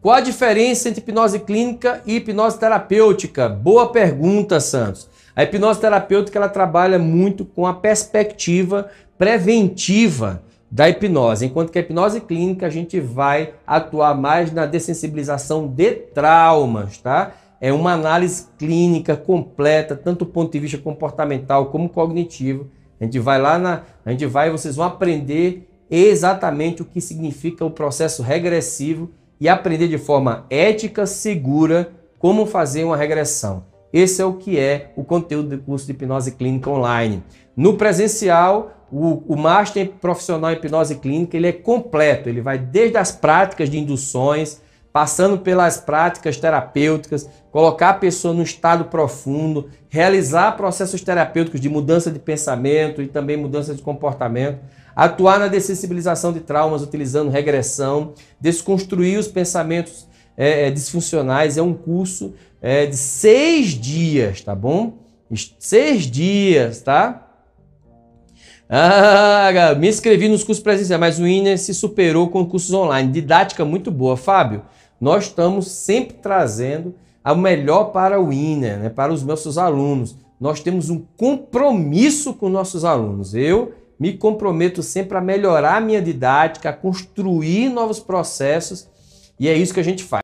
Qual a diferença entre hipnose clínica e hipnose terapêutica? Boa pergunta, Santos. A hipnose terapêutica ela trabalha muito com a perspectiva preventiva da hipnose, enquanto que a hipnose clínica a gente vai atuar mais na dessensibilização de traumas, tá? É uma análise clínica completa, tanto do ponto de vista comportamental como cognitivo. A gente vai lá na, a gente vai, vocês vão aprender exatamente o que significa o processo regressivo e aprender de forma ética, segura, como fazer uma regressão. Esse é o que é o conteúdo do curso de hipnose clínica online. No presencial, o, o Master Profissional em Hipnose Clínica ele é completo, ele vai desde as práticas de induções, passando pelas práticas terapêuticas, colocar a pessoa no estado profundo, realizar processos terapêuticos de mudança de pensamento e também mudança de comportamento, atuar na dessensibilização de traumas utilizando regressão, desconstruir os pensamentos é, é disfuncionais. É um curso é, de seis dias, tá bom? Seis dias, tá? Ah, me inscrevi nos cursos presenciais, mas o INER se superou com cursos online. Didática muito boa. Fábio, nós estamos sempre trazendo o melhor para o INER, né, para os nossos alunos. Nós temos um compromisso com nossos alunos. Eu me comprometo sempre a melhorar a minha didática, a construir novos processos e é isso que a gente faz.